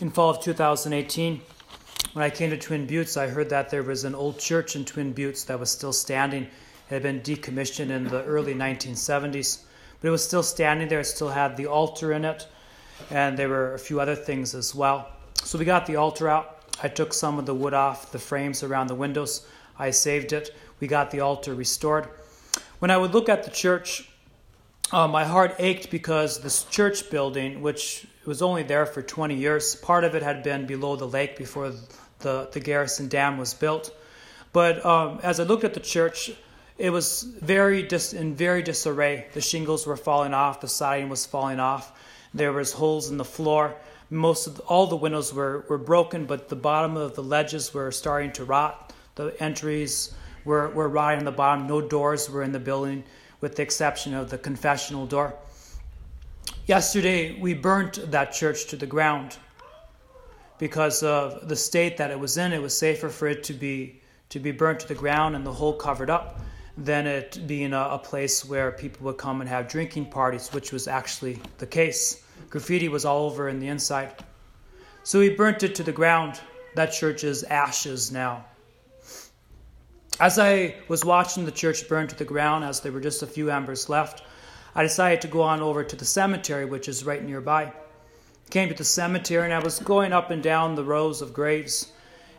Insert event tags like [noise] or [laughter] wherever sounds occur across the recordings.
in fall of 2018. When I came to Twin Buttes, I heard that there was an old church in Twin Buttes that was still standing. It had been decommissioned in the early 1970s, but it was still standing there. It still had the altar in it, and there were a few other things as well. So we got the altar out. I took some of the wood off the frames around the windows. I saved it. We got the altar restored. When I would look at the church, uh, my heart ached because this church building, which was only there for 20 years, part of it had been below the lake before the, the Garrison Dam was built. But um, as I looked at the church, it was very dis- in very disarray. The shingles were falling off, the siding was falling off. There was holes in the floor. Most of the, all the windows were, were broken, but the bottom of the ledges were starting to rot. The entries were, were rotting on the bottom. No doors were in the building, with the exception of the confessional door. Yesterday, we burnt that church to the ground because of the state that it was in. It was safer for it to be to be burnt to the ground and the hole covered up than it being a, a place where people would come and have drinking parties, which was actually the case. Graffiti was all over in the inside. So we burnt it to the ground. That church is ashes now. As I was watching the church burn to the ground, as there were just a few embers left, I decided to go on over to the cemetery, which is right nearby. Came to the cemetery and I was going up and down the rows of graves,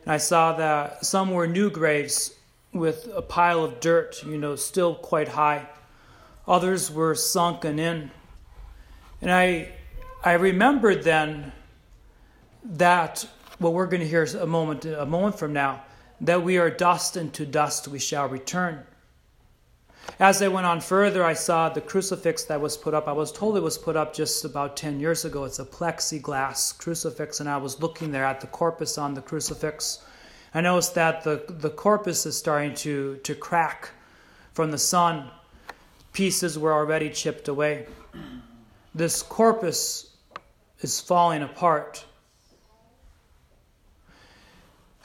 and I saw that some were new graves with a pile of dirt, you know, still quite high. Others were sunken in. And I, I remembered then that what we're going to hear a moment, a moment from now, that we are dust and to dust we shall return. As I went on further, I saw the crucifix that was put up. I was told it was put up just about 10 years ago. It's a plexiglass crucifix, and I was looking there at the corpus on the crucifix. I noticed that the, the corpus is starting to, to crack from the sun. Pieces were already chipped away. This corpus is falling apart.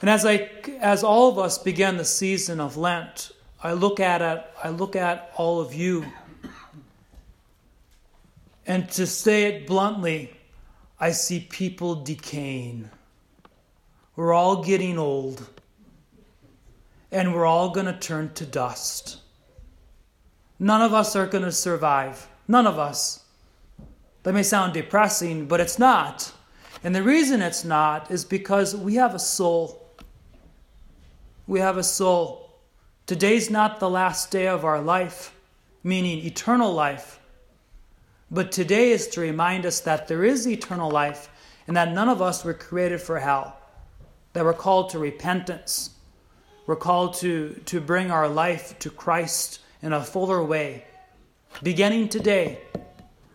And as I as all of us begin the season of Lent, I look at it, I look at all of you. And to say it bluntly, I see people decaying. We're all getting old. And we're all going to turn to dust. None of us are going to survive. None of us. That may sound depressing, but it's not. And the reason it's not is because we have a soul. We have a soul. Today's not the last day of our life, meaning eternal life. But today is to remind us that there is eternal life and that none of us were created for hell, that we're called to repentance. We're called to, to bring our life to Christ in a fuller way, beginning today,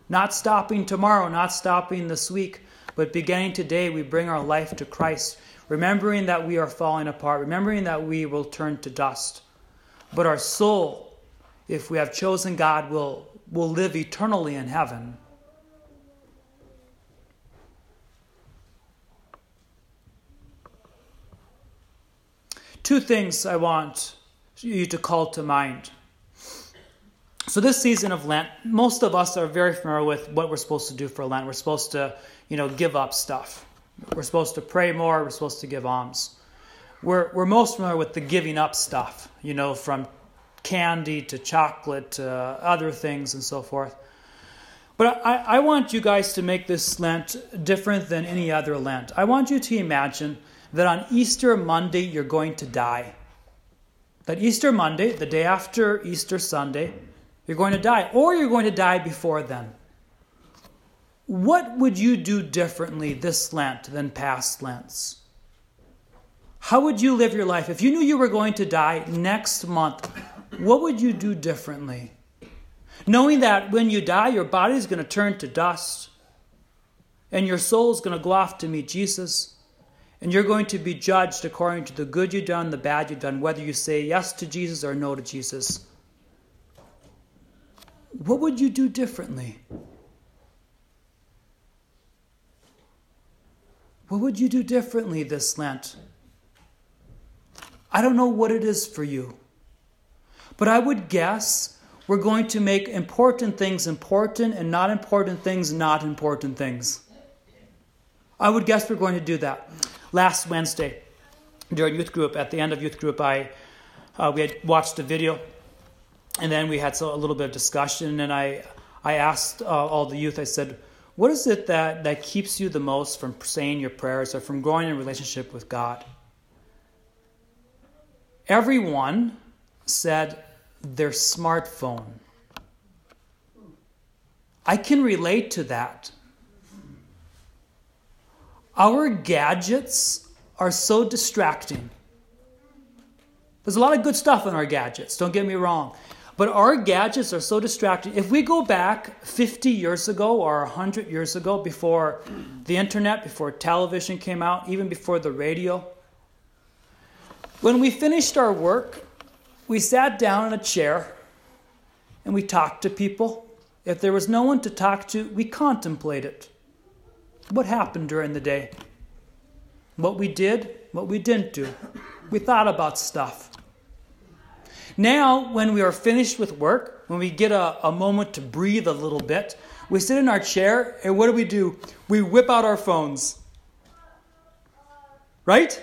not stopping tomorrow, not stopping this week, but beginning today, we bring our life to Christ, remembering that we are falling apart, remembering that we will turn to dust. But our soul, if we have chosen God, will, will live eternally in heaven. Two things I want you to call to mind. So this season of Lent, most of us are very familiar with what we're supposed to do for Lent. We're supposed to, you know, give up stuff. We're supposed to pray more. We're supposed to give alms we're, we're most familiar with the giving up stuff, you know, from candy to chocolate to other things and so forth. But I, I want you guys to make this Lent different than any other Lent. I want you to imagine that on Easter Monday you're going to die. That Easter Monday, the day after Easter Sunday, you're going to die, or you're going to die before then. What would you do differently this Lent than past Lents? How would you live your life? If you knew you were going to die next month, what would you do differently? Knowing that when you die, your body is going to turn to dust and your soul is going to go off to meet Jesus. And you're going to be judged according to the good you've done, the bad you've done, whether you say yes to Jesus or no to Jesus. What would you do differently? What would you do differently this Lent? I don't know what it is for you. But I would guess we're going to make important things important and not important things not important things. I would guess we're going to do that. Last Wednesday, during youth group, at the end of youth group, I uh, we had watched a video, and then we had so, a little bit of discussion, and I I asked uh, all the youth. I said, "What is it that that keeps you the most from saying your prayers or from growing in relationship with God?" Everyone said their smartphone. I can relate to that. Our gadgets are so distracting. There's a lot of good stuff in our gadgets, don't get me wrong. But our gadgets are so distracting. If we go back 50 years ago or 100 years ago, before the internet, before television came out, even before the radio, when we finished our work, we sat down in a chair and we talked to people. If there was no one to talk to, we contemplated what happened during the day, what we did, what we didn't do. We thought about stuff. Now, when we are finished with work, when we get a, a moment to breathe a little bit, we sit in our chair and what do we do? We whip out our phones. Right?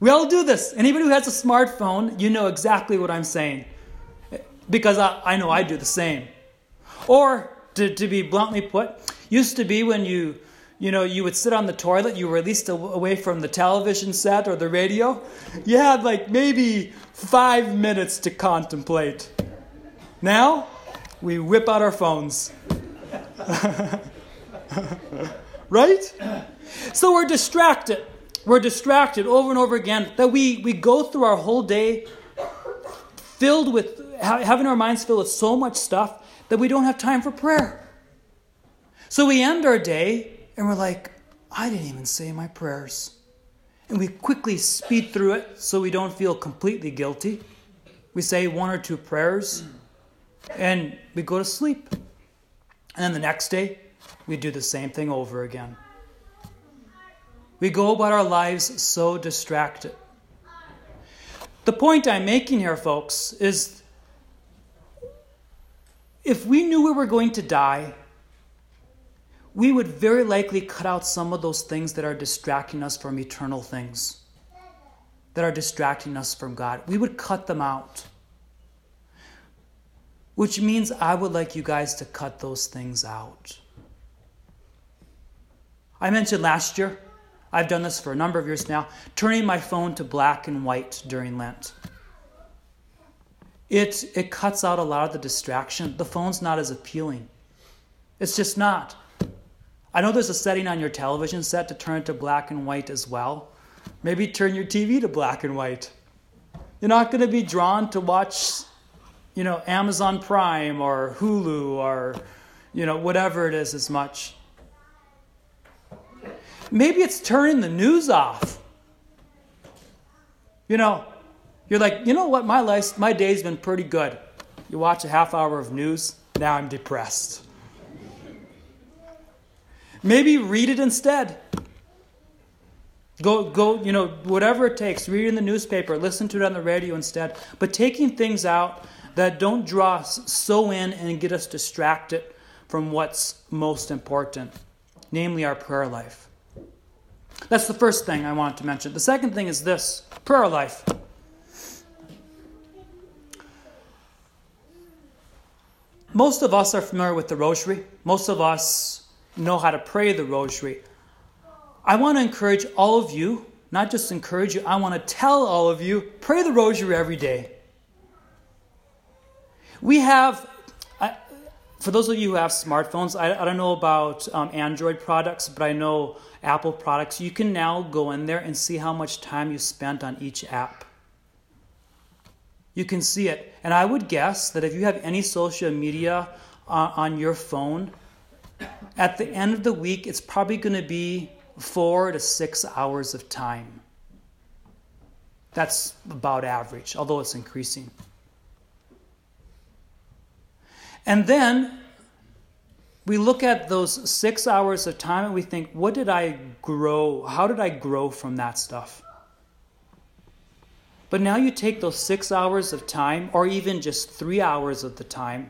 We all do this. Anybody who has a smartphone, you know exactly what I'm saying. Because I, I know I do the same. Or, to, to be bluntly put, used to be when you, you know, you would sit on the toilet, you were at least away from the television set or the radio. You had like maybe five minutes to contemplate. Now, we whip out our phones. [laughs] right? So we're distracted we're distracted over and over again, that we, we go through our whole day filled with, having our minds filled with so much stuff that we don't have time for prayer. So we end our day and we're like, I didn't even say my prayers. And we quickly speed through it so we don't feel completely guilty. We say one or two prayers and we go to sleep. And then the next day, we do the same thing over again. We go about our lives so distracted. The point I'm making here, folks, is if we knew we were going to die, we would very likely cut out some of those things that are distracting us from eternal things, that are distracting us from God. We would cut them out. Which means I would like you guys to cut those things out. I mentioned last year I've done this for a number of years now, turning my phone to black and white during Lent. It, it cuts out a lot of the distraction. The phone's not as appealing. It's just not. I know there's a setting on your television set to turn it to black and white as well. Maybe turn your TV to black and white. You're not going to be drawn to watch, you know, Amazon Prime or Hulu or, you know, whatever it is as much. Maybe it's turning the news off. You know, you're like, you know what, my life, my day's been pretty good. You watch a half hour of news, now I'm depressed. Maybe read it instead. Go, go, you know, whatever it takes, read it in the newspaper, listen to it on the radio instead. But taking things out that don't draw us so in and get us distracted from what's most important, namely our prayer life. That's the first thing I want to mention. The second thing is this prayer life. Most of us are familiar with the rosary. Most of us know how to pray the rosary. I want to encourage all of you, not just encourage you, I want to tell all of you pray the rosary every day. We have, I, for those of you who have smartphones, I, I don't know about um, Android products, but I know Apple products, you can now go in there and see how much time you spent on each app. You can see it. And I would guess that if you have any social media uh, on your phone, at the end of the week, it's probably going to be four to six hours of time. That's about average, although it's increasing. And then we look at those six hours of time and we think, what did I grow? How did I grow from that stuff? But now you take those six hours of time, or even just three hours of the time,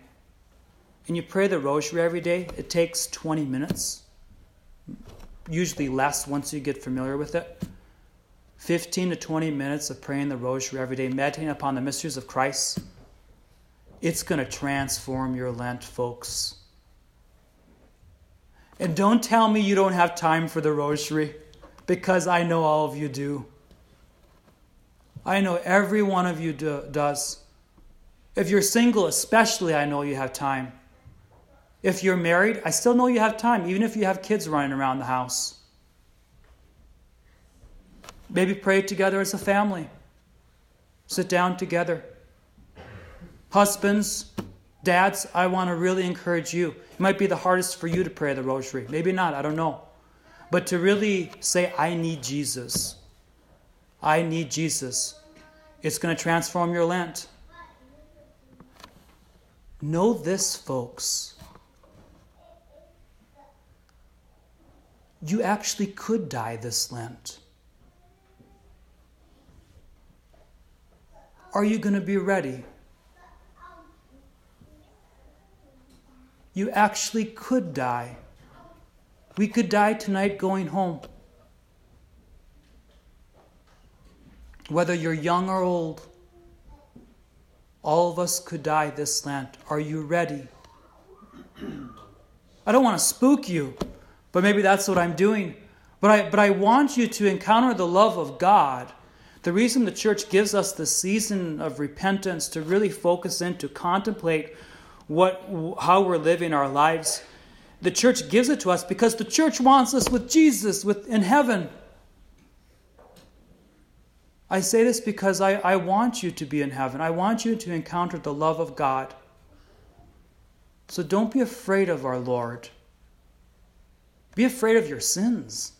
and you pray the rosary every day. It takes 20 minutes, usually less once you get familiar with it. 15 to 20 minutes of praying the rosary every day, meditating upon the mysteries of Christ. It's going to transform your Lent, folks. And don't tell me you don't have time for the rosary, because I know all of you do. I know every one of you do, does. If you're single, especially, I know you have time. If you're married, I still know you have time, even if you have kids running around the house. Maybe pray together as a family. Sit down together. Husbands, dads, I want to really encourage you. It might be the hardest for you to pray the rosary. Maybe not, I don't know. But to really say, I need Jesus. I need Jesus. It's going to transform your Lent. Know this, folks. You actually could die this Lent. Are you going to be ready? You actually could die. We could die tonight going home. Whether you're young or old, all of us could die this Lent. Are you ready? [clears throat] I don't want to spook you, but maybe that's what I'm doing. But I, but I want you to encounter the love of God. The reason the church gives us the season of repentance to really focus in, to contemplate what, how we're living our lives. The church gives it to us because the church wants us with Jesus with, in heaven. I say this because I, I want you to be in heaven. I want you to encounter the love of God. So don't be afraid of our Lord. Be afraid of your sins.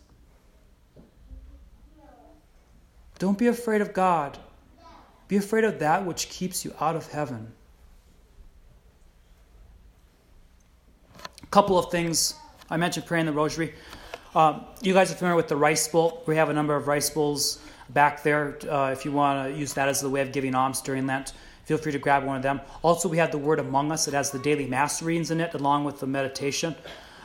Don't be afraid of God. Be afraid of that which keeps you out of heaven. A couple of things. I mentioned praying the rosary. Um, you guys are familiar with the rice bowl. We have a number of rice bowls back there. Uh, if you want to use that as the way of giving alms during Lent, feel free to grab one of them. Also, we have the Word Among Us. It has the daily Mass readings in it, along with the meditation.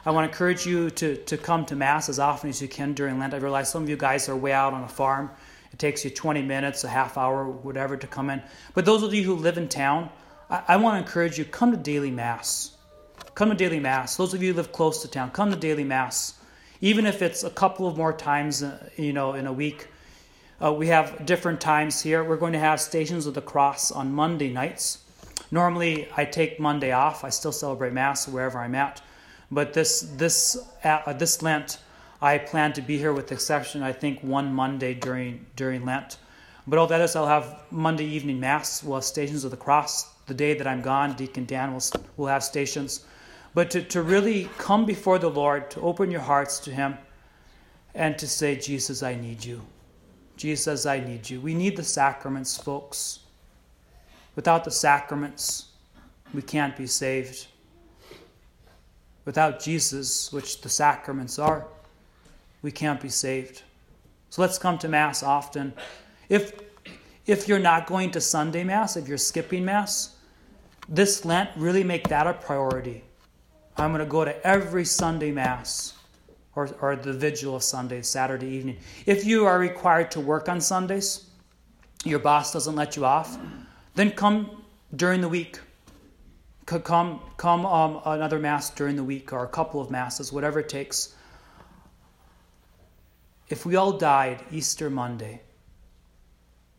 I want to encourage you to, to come to Mass as often as you can during Lent. I realize some of you guys are way out on a farm. It takes you 20 minutes, a half hour, whatever to come in. But those of you who live in town, I, I want to encourage you come to daily Mass. Come to daily Mass. Those of you who live close to town, come to daily Mass. Even if it's a couple of more times, uh, you know, in a week. Uh, we have different times here. We're going to have Stations of the Cross on Monday nights. Normally, I take Monday off. I still celebrate Mass wherever I'm at. But this this uh, this Lent, I plan to be here with exception, I think, one Monday during during Lent. But all that is, I'll have Monday evening Mass. We'll have Stations of the Cross. The day that I'm gone, Deacon Dan will, will have stations but to, to really come before the Lord, to open your hearts to Him, and to say, Jesus, I need you. Jesus, I need you. We need the sacraments, folks. Without the sacraments, we can't be saved. Without Jesus, which the sacraments are, we can't be saved. So let's come to Mass often. If, if you're not going to Sunday Mass, if you're skipping Mass, this Lent, really make that a priority. I'm going to go to every Sunday Mass or, or the vigil of Sunday, Saturday evening. If you are required to work on Sundays, your boss doesn't let you off, then come during the week. Come, come um, another Mass during the week or a couple of Masses, whatever it takes. If we all died Easter Monday,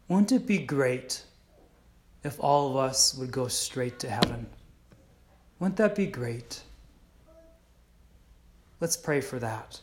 wouldn't it be great if all of us would go straight to heaven? Wouldn't that be great? Let's pray for that.